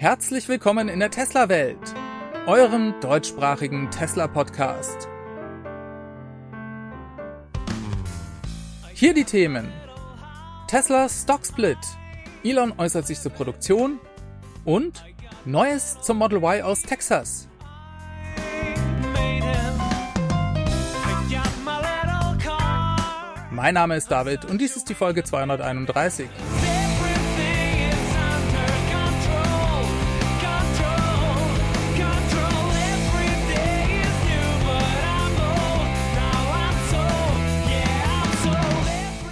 Herzlich willkommen in der Tesla-Welt, eurem deutschsprachigen Tesla-Podcast. Hier die Themen. Tesla Stock Split. Elon äußert sich zur Produktion und Neues zum Model Y aus Texas. Mein Name ist David und dies ist die Folge 231.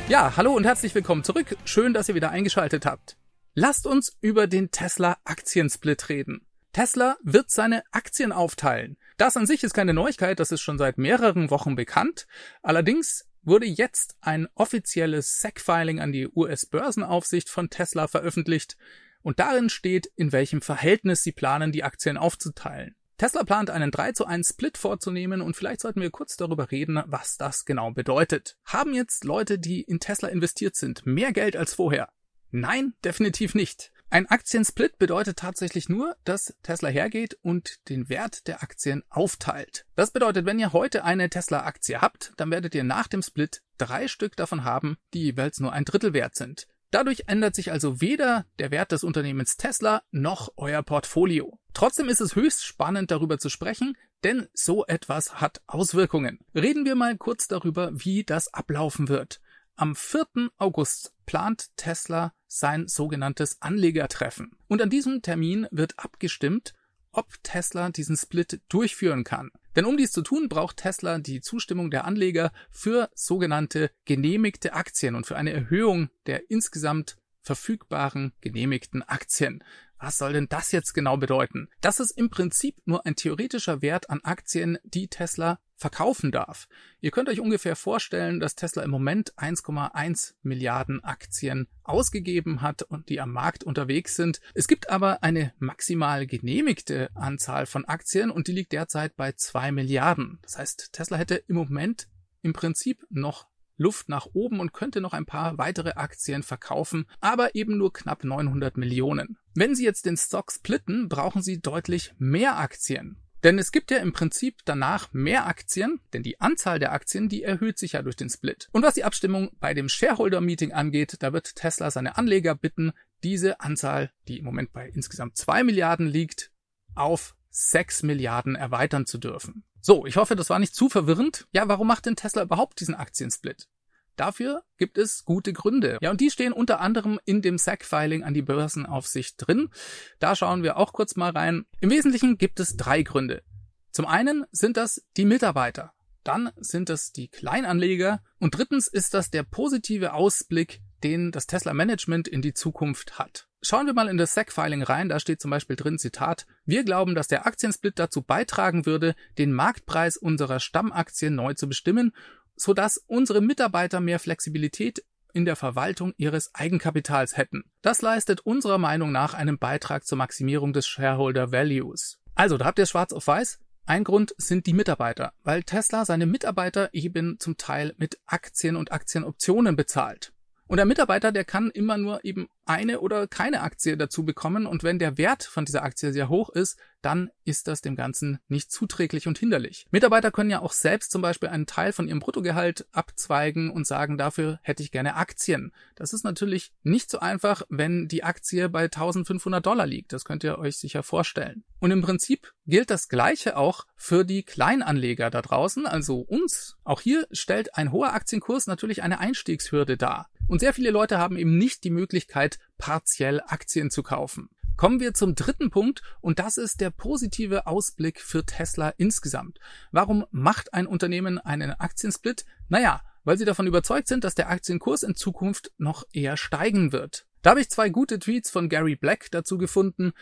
Ja, hallo und herzlich willkommen zurück. Schön, dass ihr wieder eingeschaltet habt. Lasst uns über den Tesla Aktiensplit reden. Tesla wird seine Aktien aufteilen. Das an sich ist keine Neuigkeit, das ist schon seit mehreren Wochen bekannt. Allerdings wurde jetzt ein offizielles SEC-Filing an die US-Börsenaufsicht von Tesla veröffentlicht und darin steht, in welchem Verhältnis sie planen, die Aktien aufzuteilen. Tesla plant einen 3 zu 1 Split vorzunehmen und vielleicht sollten wir kurz darüber reden, was das genau bedeutet. Haben jetzt Leute, die in Tesla investiert sind, mehr Geld als vorher? Nein, definitiv nicht. Ein Aktiensplit bedeutet tatsächlich nur, dass Tesla hergeht und den Wert der Aktien aufteilt. Das bedeutet, wenn ihr heute eine Tesla-Aktie habt, dann werdet ihr nach dem Split drei Stück davon haben, die jeweils nur ein Drittel wert sind. Dadurch ändert sich also weder der Wert des Unternehmens Tesla noch euer Portfolio. Trotzdem ist es höchst spannend darüber zu sprechen, denn so etwas hat Auswirkungen. Reden wir mal kurz darüber, wie das ablaufen wird. Am 4. August plant Tesla sein sogenanntes Anlegertreffen. Und an diesem Termin wird abgestimmt, ob Tesla diesen Split durchführen kann. Denn um dies zu tun, braucht Tesla die Zustimmung der Anleger für sogenannte genehmigte Aktien und für eine Erhöhung der insgesamt verfügbaren genehmigten Aktien. Was soll denn das jetzt genau bedeuten? Das ist im Prinzip nur ein theoretischer Wert an Aktien, die Tesla verkaufen darf. Ihr könnt euch ungefähr vorstellen, dass Tesla im Moment 1,1 Milliarden Aktien ausgegeben hat und die am Markt unterwegs sind. Es gibt aber eine maximal genehmigte Anzahl von Aktien und die liegt derzeit bei 2 Milliarden. Das heißt, Tesla hätte im Moment im Prinzip noch Luft nach oben und könnte noch ein paar weitere Aktien verkaufen, aber eben nur knapp 900 Millionen. Wenn Sie jetzt den Stock splitten, brauchen Sie deutlich mehr Aktien. Denn es gibt ja im Prinzip danach mehr Aktien, denn die Anzahl der Aktien, die erhöht sich ja durch den Split. Und was die Abstimmung bei dem Shareholder Meeting angeht, da wird Tesla seine Anleger bitten, diese Anzahl, die im Moment bei insgesamt zwei Milliarden liegt, auf sechs Milliarden erweitern zu dürfen. So, ich hoffe, das war nicht zu verwirrend. Ja, warum macht denn Tesla überhaupt diesen Aktiensplit? Dafür gibt es gute Gründe. Ja, und die stehen unter anderem in dem SAC-Filing an die Börsenaufsicht drin. Da schauen wir auch kurz mal rein. Im Wesentlichen gibt es drei Gründe. Zum einen sind das die Mitarbeiter. Dann sind es die Kleinanleger. Und drittens ist das der positive Ausblick, den das Tesla Management in die Zukunft hat. Schauen wir mal in das SEC-Filing rein, da steht zum Beispiel drin, Zitat, wir glauben, dass der Aktiensplit dazu beitragen würde, den Marktpreis unserer Stammaktien neu zu bestimmen, sodass unsere Mitarbeiter mehr Flexibilität in der Verwaltung ihres Eigenkapitals hätten. Das leistet unserer Meinung nach einen Beitrag zur Maximierung des Shareholder Values. Also, da habt ihr schwarz auf weiß. Ein Grund sind die Mitarbeiter, weil Tesla seine Mitarbeiter eben zum Teil mit Aktien und Aktienoptionen bezahlt. Und der Mitarbeiter, der kann immer nur eben eine oder keine Aktie dazu bekommen. Und wenn der Wert von dieser Aktie sehr hoch ist, dann ist das dem Ganzen nicht zuträglich und hinderlich. Mitarbeiter können ja auch selbst zum Beispiel einen Teil von ihrem Bruttogehalt abzweigen und sagen, dafür hätte ich gerne Aktien. Das ist natürlich nicht so einfach, wenn die Aktie bei 1500 Dollar liegt. Das könnt ihr euch sicher vorstellen. Und im Prinzip gilt das Gleiche auch für die Kleinanleger da draußen, also uns. Auch hier stellt ein hoher Aktienkurs natürlich eine Einstiegshürde dar. Und sehr viele Leute haben eben nicht die Möglichkeit, partiell Aktien zu kaufen. Kommen wir zum dritten Punkt und das ist der positive Ausblick für Tesla insgesamt. Warum macht ein Unternehmen einen Aktiensplit? Naja, weil sie davon überzeugt sind, dass der Aktienkurs in Zukunft noch eher steigen wird. Da habe ich zwei gute Tweets von Gary Black dazu gefunden.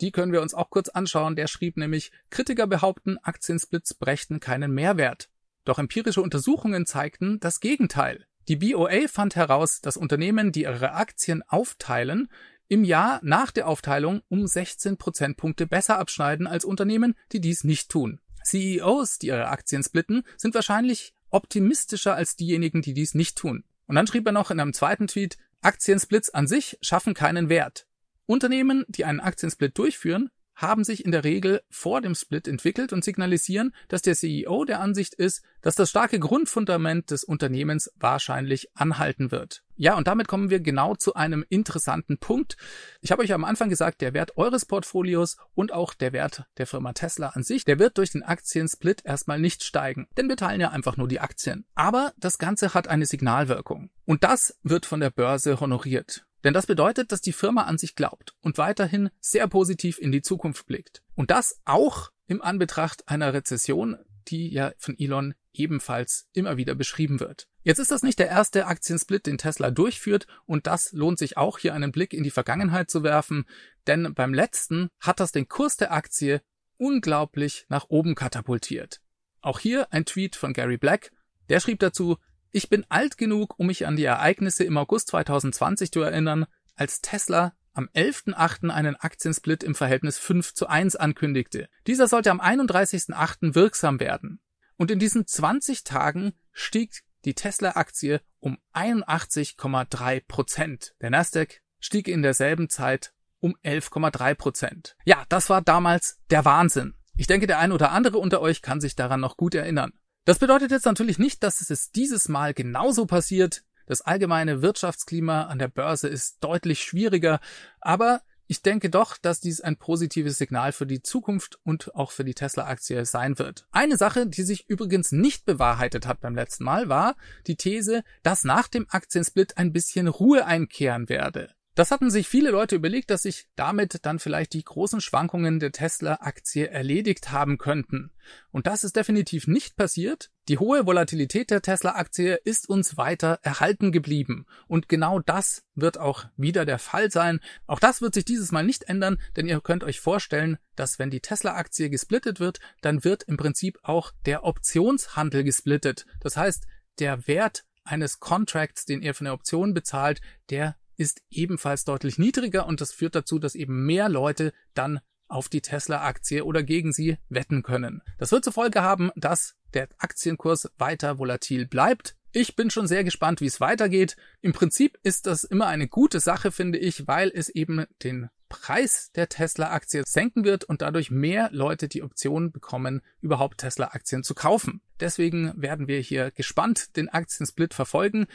Die können wir uns auch kurz anschauen. Der schrieb nämlich, Kritiker behaupten, Aktiensplits brächten keinen Mehrwert. Doch empirische Untersuchungen zeigten das Gegenteil. Die BOA fand heraus, dass Unternehmen, die ihre Aktien aufteilen, im Jahr nach der Aufteilung um 16 Prozentpunkte besser abschneiden als Unternehmen, die dies nicht tun. CEOs, die ihre Aktien splitten, sind wahrscheinlich optimistischer als diejenigen, die dies nicht tun. Und dann schrieb er noch in einem zweiten Tweet, Aktiensplits an sich schaffen keinen Wert. Unternehmen, die einen Aktiensplit durchführen, haben sich in der Regel vor dem Split entwickelt und signalisieren, dass der CEO der Ansicht ist, dass das starke Grundfundament des Unternehmens wahrscheinlich anhalten wird. Ja, und damit kommen wir genau zu einem interessanten Punkt. Ich habe euch am Anfang gesagt, der Wert eures Portfolios und auch der Wert der Firma Tesla an sich, der wird durch den Aktiensplit erstmal nicht steigen, denn wir teilen ja einfach nur die Aktien. Aber das Ganze hat eine Signalwirkung. Und das wird von der Börse honoriert. Denn das bedeutet, dass die Firma an sich glaubt und weiterhin sehr positiv in die Zukunft blickt. Und das auch im Anbetracht einer Rezession, die ja von Elon ebenfalls immer wieder beschrieben wird. Jetzt ist das nicht der erste Aktiensplit, den Tesla durchführt, und das lohnt sich auch hier einen Blick in die Vergangenheit zu werfen, denn beim letzten hat das den Kurs der Aktie unglaublich nach oben katapultiert. Auch hier ein Tweet von Gary Black, der schrieb dazu, ich bin alt genug, um mich an die Ereignisse im August 2020 zu erinnern, als Tesla am 11.8. einen Aktiensplit im Verhältnis 5 zu 1 ankündigte. Dieser sollte am 31.8. wirksam werden. Und in diesen 20 Tagen stieg die Tesla-Aktie um 81,3 Prozent. Der Nasdaq stieg in derselben Zeit um 11,3 Prozent. Ja, das war damals der Wahnsinn. Ich denke, der ein oder andere unter euch kann sich daran noch gut erinnern. Das bedeutet jetzt natürlich nicht, dass es dieses Mal genauso passiert. Das allgemeine Wirtschaftsklima an der Börse ist deutlich schwieriger, aber ich denke doch, dass dies ein positives Signal für die Zukunft und auch für die Tesla-Aktie sein wird. Eine Sache, die sich übrigens nicht bewahrheitet hat beim letzten Mal, war die These, dass nach dem Aktiensplit ein bisschen Ruhe einkehren werde. Das hatten sich viele Leute überlegt, dass sich damit dann vielleicht die großen Schwankungen der Tesla-Aktie erledigt haben könnten. Und das ist definitiv nicht passiert. Die hohe Volatilität der Tesla-Aktie ist uns weiter erhalten geblieben. Und genau das wird auch wieder der Fall sein. Auch das wird sich dieses Mal nicht ändern, denn ihr könnt euch vorstellen, dass wenn die Tesla-Aktie gesplittet wird, dann wird im Prinzip auch der Optionshandel gesplittet. Das heißt, der Wert eines Contracts, den ihr für eine Option bezahlt, der ist ebenfalls deutlich niedriger und das führt dazu, dass eben mehr Leute dann auf die Tesla-Aktie oder gegen sie wetten können. Das wird zur Folge haben, dass der Aktienkurs weiter volatil bleibt. Ich bin schon sehr gespannt, wie es weitergeht. Im Prinzip ist das immer eine gute Sache, finde ich, weil es eben den Preis der Tesla-Aktie senken wird und dadurch mehr Leute die Option bekommen, überhaupt Tesla-Aktien zu kaufen. Deswegen werden wir hier gespannt den Aktiensplit verfolgen.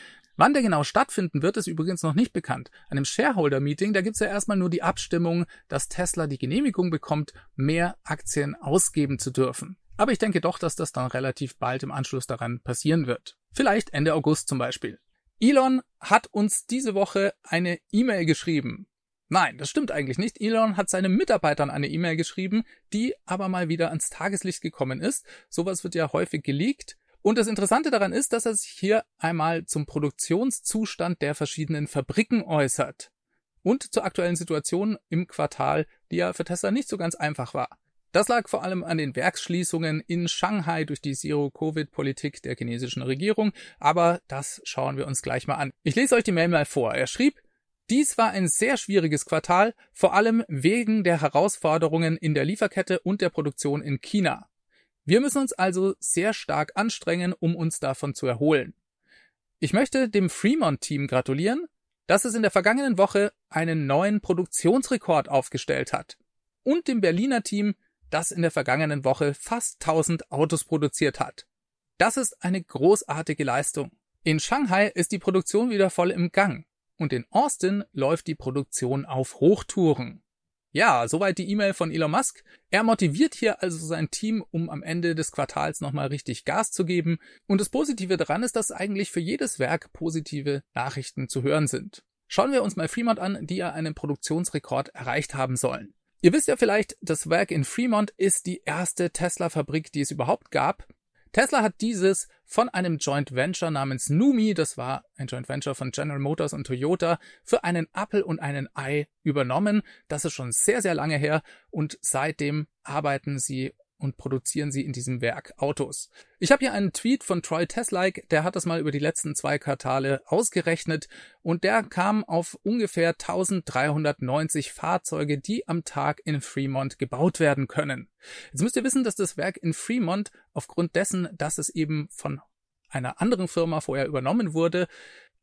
Wann der genau stattfinden wird, ist übrigens noch nicht bekannt. An dem Shareholder-Meeting, da gibt's ja erstmal nur die Abstimmung, dass Tesla die Genehmigung bekommt, mehr Aktien ausgeben zu dürfen. Aber ich denke doch, dass das dann relativ bald im Anschluss daran passieren wird. Vielleicht Ende August zum Beispiel. Elon hat uns diese Woche eine E-Mail geschrieben. Nein, das stimmt eigentlich nicht. Elon hat seinen Mitarbeitern eine E-Mail geschrieben, die aber mal wieder ans Tageslicht gekommen ist. Sowas wird ja häufig geleakt. Und das Interessante daran ist, dass er sich hier einmal zum Produktionszustand der verschiedenen Fabriken äußert und zur aktuellen Situation im Quartal, die ja für Tesla nicht so ganz einfach war. Das lag vor allem an den Werksschließungen in Shanghai durch die Zero-Covid-Politik der chinesischen Regierung, aber das schauen wir uns gleich mal an. Ich lese euch die Mail mal vor. Er schrieb, dies war ein sehr schwieriges Quartal, vor allem wegen der Herausforderungen in der Lieferkette und der Produktion in China. Wir müssen uns also sehr stark anstrengen, um uns davon zu erholen. Ich möchte dem Fremont-Team gratulieren, dass es in der vergangenen Woche einen neuen Produktionsrekord aufgestellt hat. Und dem Berliner Team, das in der vergangenen Woche fast 1000 Autos produziert hat. Das ist eine großartige Leistung. In Shanghai ist die Produktion wieder voll im Gang und in Austin läuft die Produktion auf Hochtouren. Ja, soweit die E-Mail von Elon Musk. Er motiviert hier also sein Team, um am Ende des Quartals nochmal richtig Gas zu geben. Und das Positive daran ist, dass eigentlich für jedes Werk positive Nachrichten zu hören sind. Schauen wir uns mal Fremont an, die ja einen Produktionsrekord erreicht haben sollen. Ihr wisst ja vielleicht, das Werk in Fremont ist die erste Tesla-Fabrik, die es überhaupt gab. Tesla hat dieses von einem Joint Venture namens Numi, das war ein Joint Venture von General Motors und Toyota, für einen Apple und einen Ei übernommen. Das ist schon sehr, sehr lange her und seitdem arbeiten sie und produzieren sie in diesem Werk Autos. Ich habe hier einen Tweet von Troy Teslike, der hat das mal über die letzten zwei Quartale ausgerechnet und der kam auf ungefähr 1390 Fahrzeuge, die am Tag in Fremont gebaut werden können. Jetzt müsst ihr wissen, dass das Werk in Fremont aufgrund dessen, dass es eben von einer anderen Firma vorher übernommen wurde,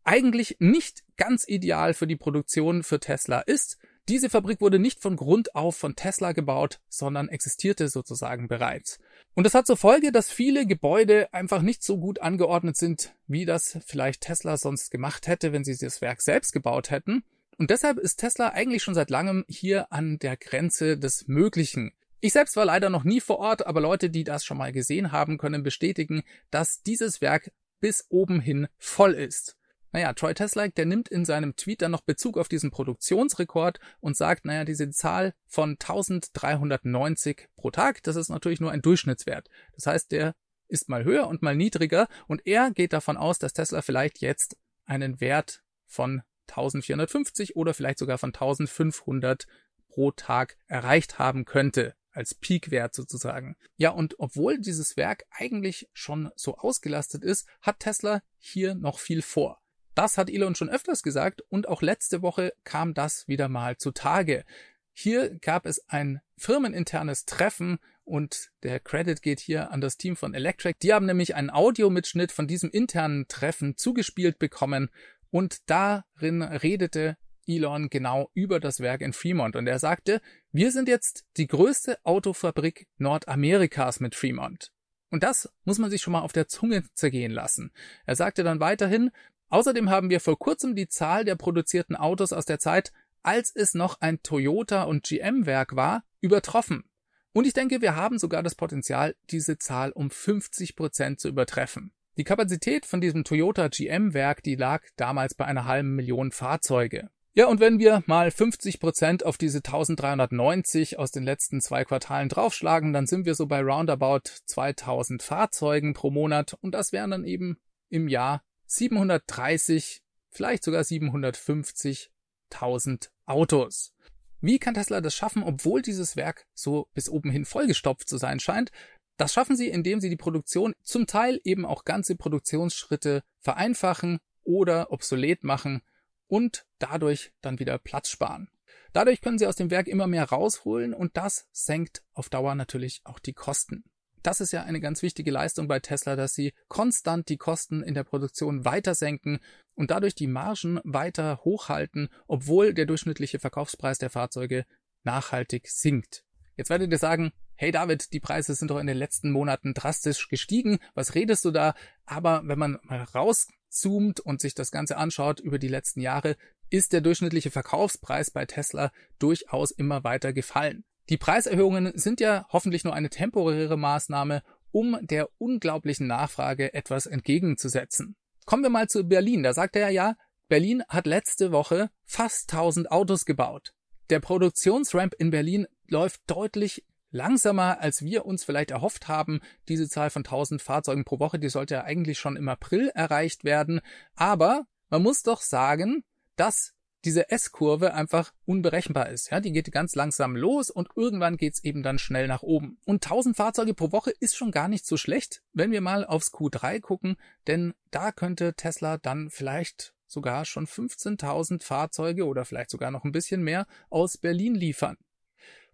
eigentlich nicht ganz ideal für die Produktion für Tesla ist, Diese Fabrik wurde nicht von Grund auf von Tesla gebaut, sondern existierte sozusagen bereits. Und das hat zur Folge, dass viele Gebäude einfach nicht so gut angeordnet sind, wie das vielleicht Tesla sonst gemacht hätte, wenn sie das Werk selbst gebaut hätten. Und deshalb ist Tesla eigentlich schon seit langem hier an der Grenze des Möglichen. Ich selbst war leider noch nie vor Ort, aber Leute, die das schon mal gesehen haben, können bestätigen, dass dieses Werk bis oben hin voll ist. Naja, Troy Tesla, der nimmt in seinem Tweet dann noch Bezug auf diesen Produktionsrekord und sagt, naja, diese Zahl von 1390 pro Tag, das ist natürlich nur ein Durchschnittswert. Das heißt, der ist mal höher und mal niedriger und er geht davon aus, dass Tesla vielleicht jetzt einen Wert von 1450 oder vielleicht sogar von 1500 pro Tag erreicht haben könnte als Peakwert sozusagen. Ja, und obwohl dieses Werk eigentlich schon so ausgelastet ist, hat Tesla hier noch viel vor. Das hat Elon schon öfters gesagt und auch letzte Woche kam das wieder mal zutage. Hier gab es ein firmeninternes Treffen und der Credit geht hier an das Team von Electric. Die haben nämlich einen Audiomitschnitt von diesem internen Treffen zugespielt bekommen und darin redete Elon genau über das Werk in Fremont und er sagte, wir sind jetzt die größte Autofabrik Nordamerikas mit Fremont. Und das muss man sich schon mal auf der Zunge zergehen lassen. Er sagte dann weiterhin, Außerdem haben wir vor kurzem die Zahl der produzierten Autos aus der Zeit, als es noch ein Toyota und GM Werk war, übertroffen. Und ich denke, wir haben sogar das Potenzial, diese Zahl um 50 Prozent zu übertreffen. Die Kapazität von diesem Toyota GM Werk, die lag damals bei einer halben Million Fahrzeuge. Ja, und wenn wir mal 50 Prozent auf diese 1390 aus den letzten zwei Quartalen draufschlagen, dann sind wir so bei roundabout 2000 Fahrzeugen pro Monat und das wären dann eben im Jahr 730, vielleicht sogar 750.000 Autos. Wie kann Tesla das schaffen, obwohl dieses Werk so bis oben hin vollgestopft zu sein scheint? Das schaffen sie, indem sie die Produktion zum Teil eben auch ganze Produktionsschritte vereinfachen oder obsolet machen und dadurch dann wieder Platz sparen. Dadurch können sie aus dem Werk immer mehr rausholen und das senkt auf Dauer natürlich auch die Kosten. Das ist ja eine ganz wichtige Leistung bei Tesla, dass sie konstant die Kosten in der Produktion weiter senken und dadurch die Margen weiter hochhalten, obwohl der durchschnittliche Verkaufspreis der Fahrzeuge nachhaltig sinkt. Jetzt werdet ihr sagen, hey David, die Preise sind doch in den letzten Monaten drastisch gestiegen. Was redest du da? Aber wenn man mal rauszoomt und sich das Ganze anschaut über die letzten Jahre, ist der durchschnittliche Verkaufspreis bei Tesla durchaus immer weiter gefallen. Die Preiserhöhungen sind ja hoffentlich nur eine temporäre Maßnahme, um der unglaublichen Nachfrage etwas entgegenzusetzen. Kommen wir mal zu Berlin. Da sagt er ja, Berlin hat letzte Woche fast 1000 Autos gebaut. Der Produktionsramp in Berlin läuft deutlich langsamer, als wir uns vielleicht erhofft haben. Diese Zahl von 1000 Fahrzeugen pro Woche, die sollte ja eigentlich schon im April erreicht werden. Aber man muss doch sagen, dass diese S-Kurve einfach unberechenbar ist. Ja, die geht ganz langsam los und irgendwann geht's eben dann schnell nach oben. Und 1000 Fahrzeuge pro Woche ist schon gar nicht so schlecht, wenn wir mal aufs Q3 gucken, denn da könnte Tesla dann vielleicht sogar schon 15.000 Fahrzeuge oder vielleicht sogar noch ein bisschen mehr aus Berlin liefern.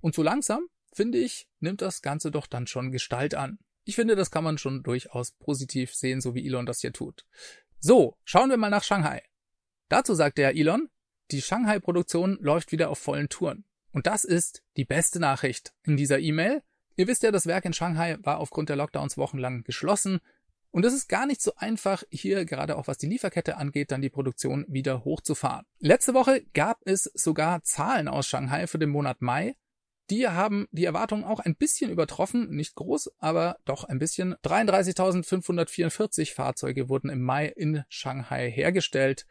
Und so langsam, finde ich, nimmt das Ganze doch dann schon Gestalt an. Ich finde, das kann man schon durchaus positiv sehen, so wie Elon das hier tut. So, schauen wir mal nach Shanghai. Dazu sagt der Elon, die Shanghai-Produktion läuft wieder auf vollen Touren. Und das ist die beste Nachricht in dieser E-Mail. Ihr wisst ja, das Werk in Shanghai war aufgrund der Lockdowns wochenlang geschlossen. Und es ist gar nicht so einfach, hier gerade auch was die Lieferkette angeht, dann die Produktion wieder hochzufahren. Letzte Woche gab es sogar Zahlen aus Shanghai für den Monat Mai. Die haben die Erwartungen auch ein bisschen übertroffen, nicht groß, aber doch ein bisschen. 33.544 Fahrzeuge wurden im Mai in Shanghai hergestellt.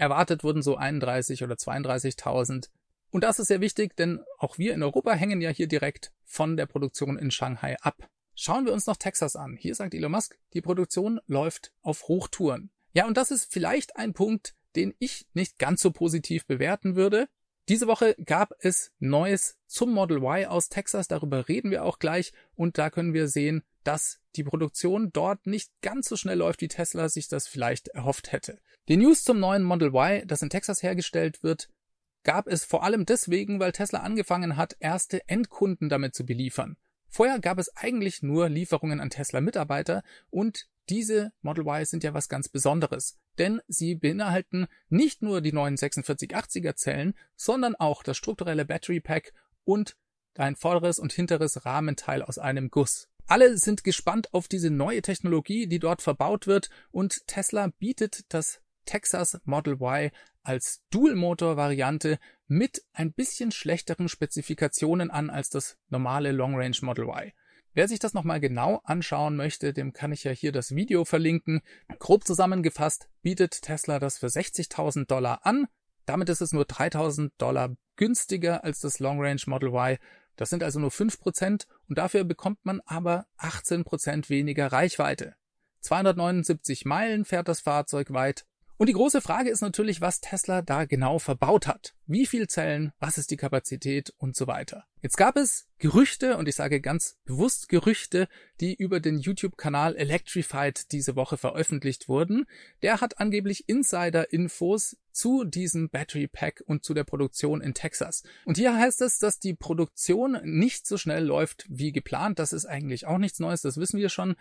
Erwartet wurden so 31 oder 32.000. Und das ist sehr wichtig, denn auch wir in Europa hängen ja hier direkt von der Produktion in Shanghai ab. Schauen wir uns noch Texas an. Hier sagt Elon Musk, die Produktion läuft auf Hochtouren. Ja, und das ist vielleicht ein Punkt, den ich nicht ganz so positiv bewerten würde. Diese Woche gab es Neues zum Model Y aus Texas, darüber reden wir auch gleich und da können wir sehen, dass die Produktion dort nicht ganz so schnell läuft, wie Tesla sich das vielleicht erhofft hätte. Die News zum neuen Model Y, das in Texas hergestellt wird, gab es vor allem deswegen, weil Tesla angefangen hat, erste Endkunden damit zu beliefern. Vorher gab es eigentlich nur Lieferungen an Tesla-Mitarbeiter und diese Model Y sind ja was ganz Besonderes. denn sie beinhalten nicht nur die neuen 4680er Zellen, sondern auch das strukturelle Battery Pack und ein vorderes und hinteres Rahmenteil aus einem Guss. Alle sind gespannt auf diese neue Technologie, die dort verbaut wird und Tesla bietet das Texas Model Y als Dual-Motor-Variante mit ein bisschen schlechteren Spezifikationen an als das normale Long Range Model Y. Wer sich das nochmal genau anschauen möchte, dem kann ich ja hier das Video verlinken. Grob zusammengefasst bietet Tesla das für 60.000 Dollar an. Damit ist es nur 3.000 Dollar günstiger als das Long Range Model Y. Das sind also nur 5% und dafür bekommt man aber 18% weniger Reichweite. 279 Meilen fährt das Fahrzeug weit und die große Frage ist natürlich, was Tesla da genau verbaut hat. Wie viel Zellen, was ist die Kapazität und so weiter. Jetzt gab es Gerüchte, und ich sage ganz bewusst Gerüchte, die über den YouTube-Kanal Electrified diese Woche veröffentlicht wurden. Der hat angeblich Insider-Infos zu diesem Battery Pack und zu der Produktion in Texas. Und hier heißt es, dass die Produktion nicht so schnell läuft wie geplant. Das ist eigentlich auch nichts Neues, das wissen wir schon.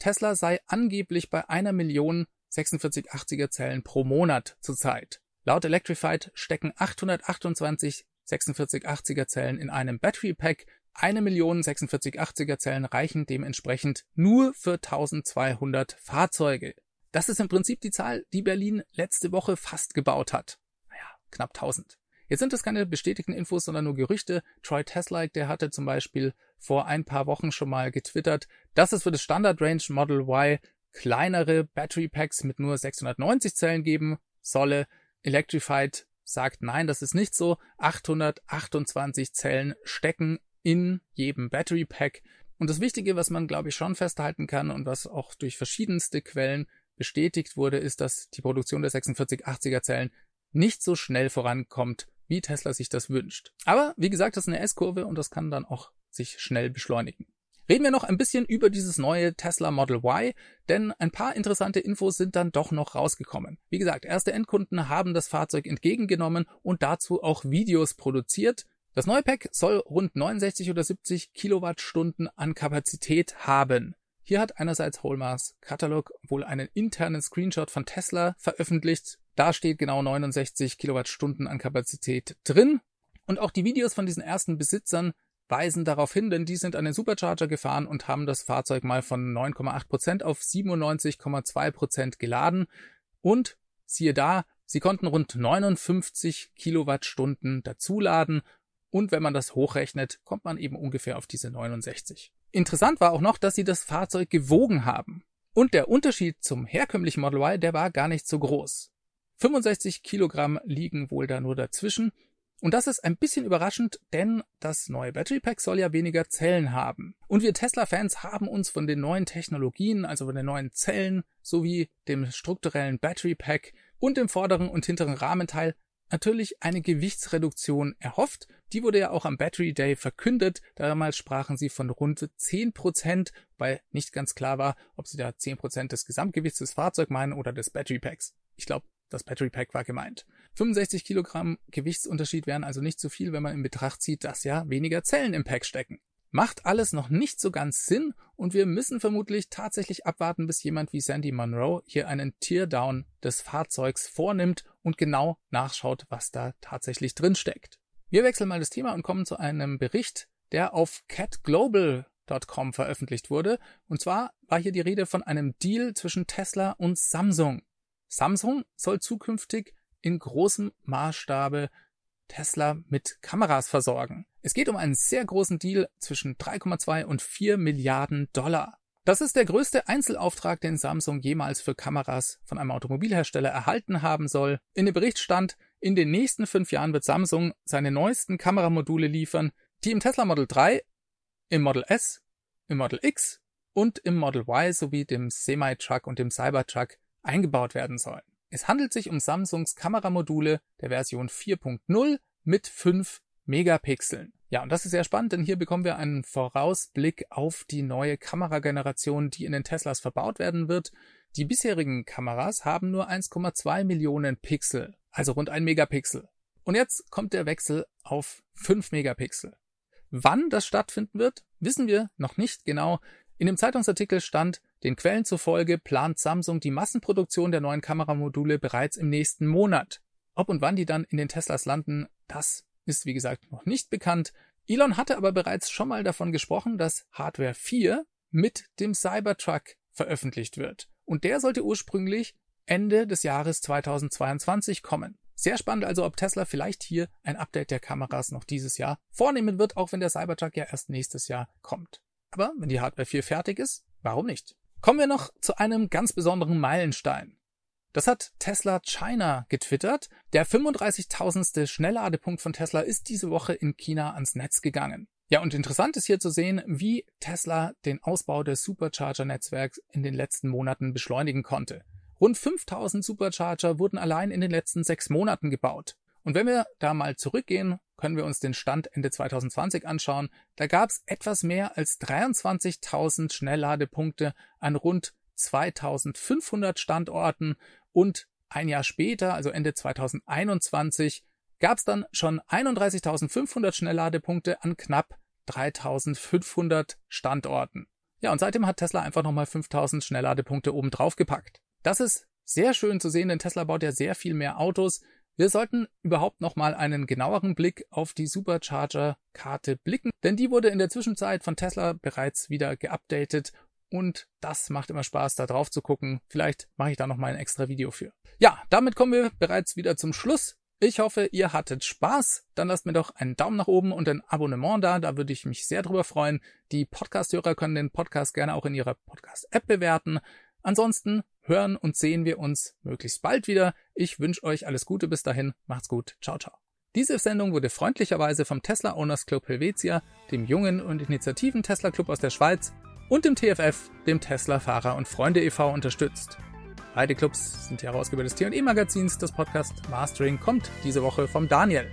Tesla sei angeblich bei einer Million 4680er Zellen pro Monat zurzeit. Laut Electrified stecken 828 4680er Zellen in einem Battery Pack. Eine Million 4680er Zellen reichen dementsprechend nur für 1200 Fahrzeuge. Das ist im Prinzip die Zahl, die Berlin letzte Woche fast gebaut hat. Naja, knapp 1000. Jetzt sind das keine bestätigten Infos, sondern nur Gerüchte. Troy Teslike, der hatte zum Beispiel vor ein paar Wochen schon mal getwittert, dass es für das Standard Range Model Y kleinere Battery Packs mit nur 690 Zellen geben solle. Electrified sagt nein, das ist nicht so. 828 Zellen stecken in jedem Battery Pack. Und das Wichtige, was man glaube ich schon festhalten kann und was auch durch verschiedenste Quellen bestätigt wurde, ist, dass die Produktion der 4680er Zellen nicht so schnell vorankommt, wie Tesla sich das wünscht. Aber wie gesagt, das ist eine S-Kurve und das kann dann auch sich schnell beschleunigen. Reden wir noch ein bisschen über dieses neue Tesla Model Y, denn ein paar interessante Infos sind dann doch noch rausgekommen. Wie gesagt, erste Endkunden haben das Fahrzeug entgegengenommen und dazu auch Videos produziert. Das neue Pack soll rund 69 oder 70 Kilowattstunden an Kapazität haben. Hier hat einerseits Holmars Katalog wohl einen internen Screenshot von Tesla veröffentlicht. Da steht genau 69 Kilowattstunden an Kapazität drin. Und auch die Videos von diesen ersten Besitzern weisen darauf hin, denn die sind an den Supercharger gefahren und haben das Fahrzeug mal von 9,8% auf 97,2% geladen. Und siehe da, sie konnten rund 59 Kilowattstunden dazuladen. Und wenn man das hochrechnet, kommt man eben ungefähr auf diese 69. Interessant war auch noch, dass sie das Fahrzeug gewogen haben. Und der Unterschied zum herkömmlichen Model Y, der war gar nicht so groß. 65 Kilogramm liegen wohl da nur dazwischen und das ist ein bisschen überraschend, denn das neue Battery Pack soll ja weniger Zellen haben. Und wir Tesla-Fans haben uns von den neuen Technologien, also von den neuen Zellen sowie dem strukturellen Battery Pack und dem vorderen und hinteren Rahmenteil natürlich eine Gewichtsreduktion erhofft. Die wurde ja auch am Battery Day verkündet. Damals sprachen sie von rund 10%, weil nicht ganz klar war, ob sie da 10% des Gesamtgewichts des Fahrzeugs meinen oder des Battery Packs. Ich glaube, das Battery Pack war gemeint. 65 Kilogramm Gewichtsunterschied wären also nicht so viel, wenn man in Betracht zieht, dass ja weniger Zellen im Pack stecken. Macht alles noch nicht so ganz Sinn und wir müssen vermutlich tatsächlich abwarten, bis jemand wie Sandy Monroe hier einen Teardown des Fahrzeugs vornimmt und genau nachschaut, was da tatsächlich drin steckt. Wir wechseln mal das Thema und kommen zu einem Bericht, der auf catglobal.com veröffentlicht wurde. Und zwar war hier die Rede von einem Deal zwischen Tesla und Samsung. Samsung soll zukünftig in großem Maßstabe Tesla mit Kameras versorgen. Es geht um einen sehr großen Deal zwischen 3,2 und 4 Milliarden Dollar. Das ist der größte Einzelauftrag, den Samsung jemals für Kameras von einem Automobilhersteller erhalten haben soll. In dem Bericht stand, in den nächsten fünf Jahren wird Samsung seine neuesten Kameramodule liefern, die im Tesla Model 3, im Model S, im Model X und im Model Y sowie dem Semi-Truck und dem Cybertruck eingebaut werden sollen. Es handelt sich um Samsungs Kameramodule der Version 4.0 mit 5 Megapixeln. Ja, und das ist sehr spannend, denn hier bekommen wir einen Vorausblick auf die neue Kamerageneration, die in den Teslas verbaut werden wird. Die bisherigen Kameras haben nur 1,2 Millionen Pixel, also rund ein Megapixel. Und jetzt kommt der Wechsel auf 5 Megapixel. Wann das stattfinden wird, wissen wir noch nicht genau. In dem Zeitungsartikel stand, Den Quellen zufolge plant Samsung die Massenproduktion der neuen Kameramodule bereits im nächsten Monat. Ob und wann die dann in den Teslas landen, das ist wie gesagt noch nicht bekannt. Elon hatte aber bereits schon mal davon gesprochen, dass Hardware 4 mit dem Cybertruck veröffentlicht wird. Und der sollte ursprünglich Ende des Jahres 2022 kommen. Sehr spannend also, ob Tesla vielleicht hier ein Update der Kameras noch dieses Jahr vornehmen wird, auch wenn der Cybertruck ja erst nächstes Jahr kommt. Aber wenn die Hardware 4 fertig ist, warum nicht? Kommen wir noch zu einem ganz besonderen Meilenstein. Das hat Tesla China getwittert. Der 35.000. Schnellladepunkt von Tesla ist diese Woche in China ans Netz gegangen. Ja, und interessant ist hier zu sehen, wie Tesla den Ausbau des Supercharger-Netzwerks in den letzten Monaten beschleunigen konnte. Rund 5000 Supercharger wurden allein in den letzten sechs Monaten gebaut. Und wenn wir da mal zurückgehen, können wir uns den Stand Ende 2020 anschauen. Da gab es etwas mehr als 23.000 Schnellladepunkte an rund 2500 Standorten und ein Jahr später, also Ende 2021, gab es dann schon 31.500 Schnellladepunkte an knapp 3.500 Standorten. Ja, und seitdem hat Tesla einfach nochmal 5.000 Schnellladepunkte oben drauf gepackt. Das ist sehr schön zu sehen, denn Tesla baut ja sehr viel mehr Autos. Wir sollten überhaupt nochmal einen genaueren Blick auf die Supercharger-Karte blicken, denn die wurde in der Zwischenzeit von Tesla bereits wieder geupdatet und das macht immer Spaß, da drauf zu gucken. Vielleicht mache ich da nochmal ein extra Video für. Ja, damit kommen wir bereits wieder zum Schluss. Ich hoffe, ihr hattet Spaß. Dann lasst mir doch einen Daumen nach oben und ein Abonnement da. Da würde ich mich sehr drüber freuen. Die Podcast-Hörer können den Podcast gerne auch in ihrer Podcast-App bewerten. Ansonsten hören und sehen wir uns möglichst bald wieder. Ich wünsche euch alles Gute bis dahin. Macht's gut. Ciao, ciao. Diese Sendung wurde freundlicherweise vom Tesla Owners Club Helvetia, dem jungen und initiativen Tesla Club aus der Schweiz und dem TFF, dem Tesla Fahrer und Freunde e.V. unterstützt. Beide Clubs sind Herausgeber des T&E Magazins. Das Podcast Mastering kommt diese Woche vom Daniel.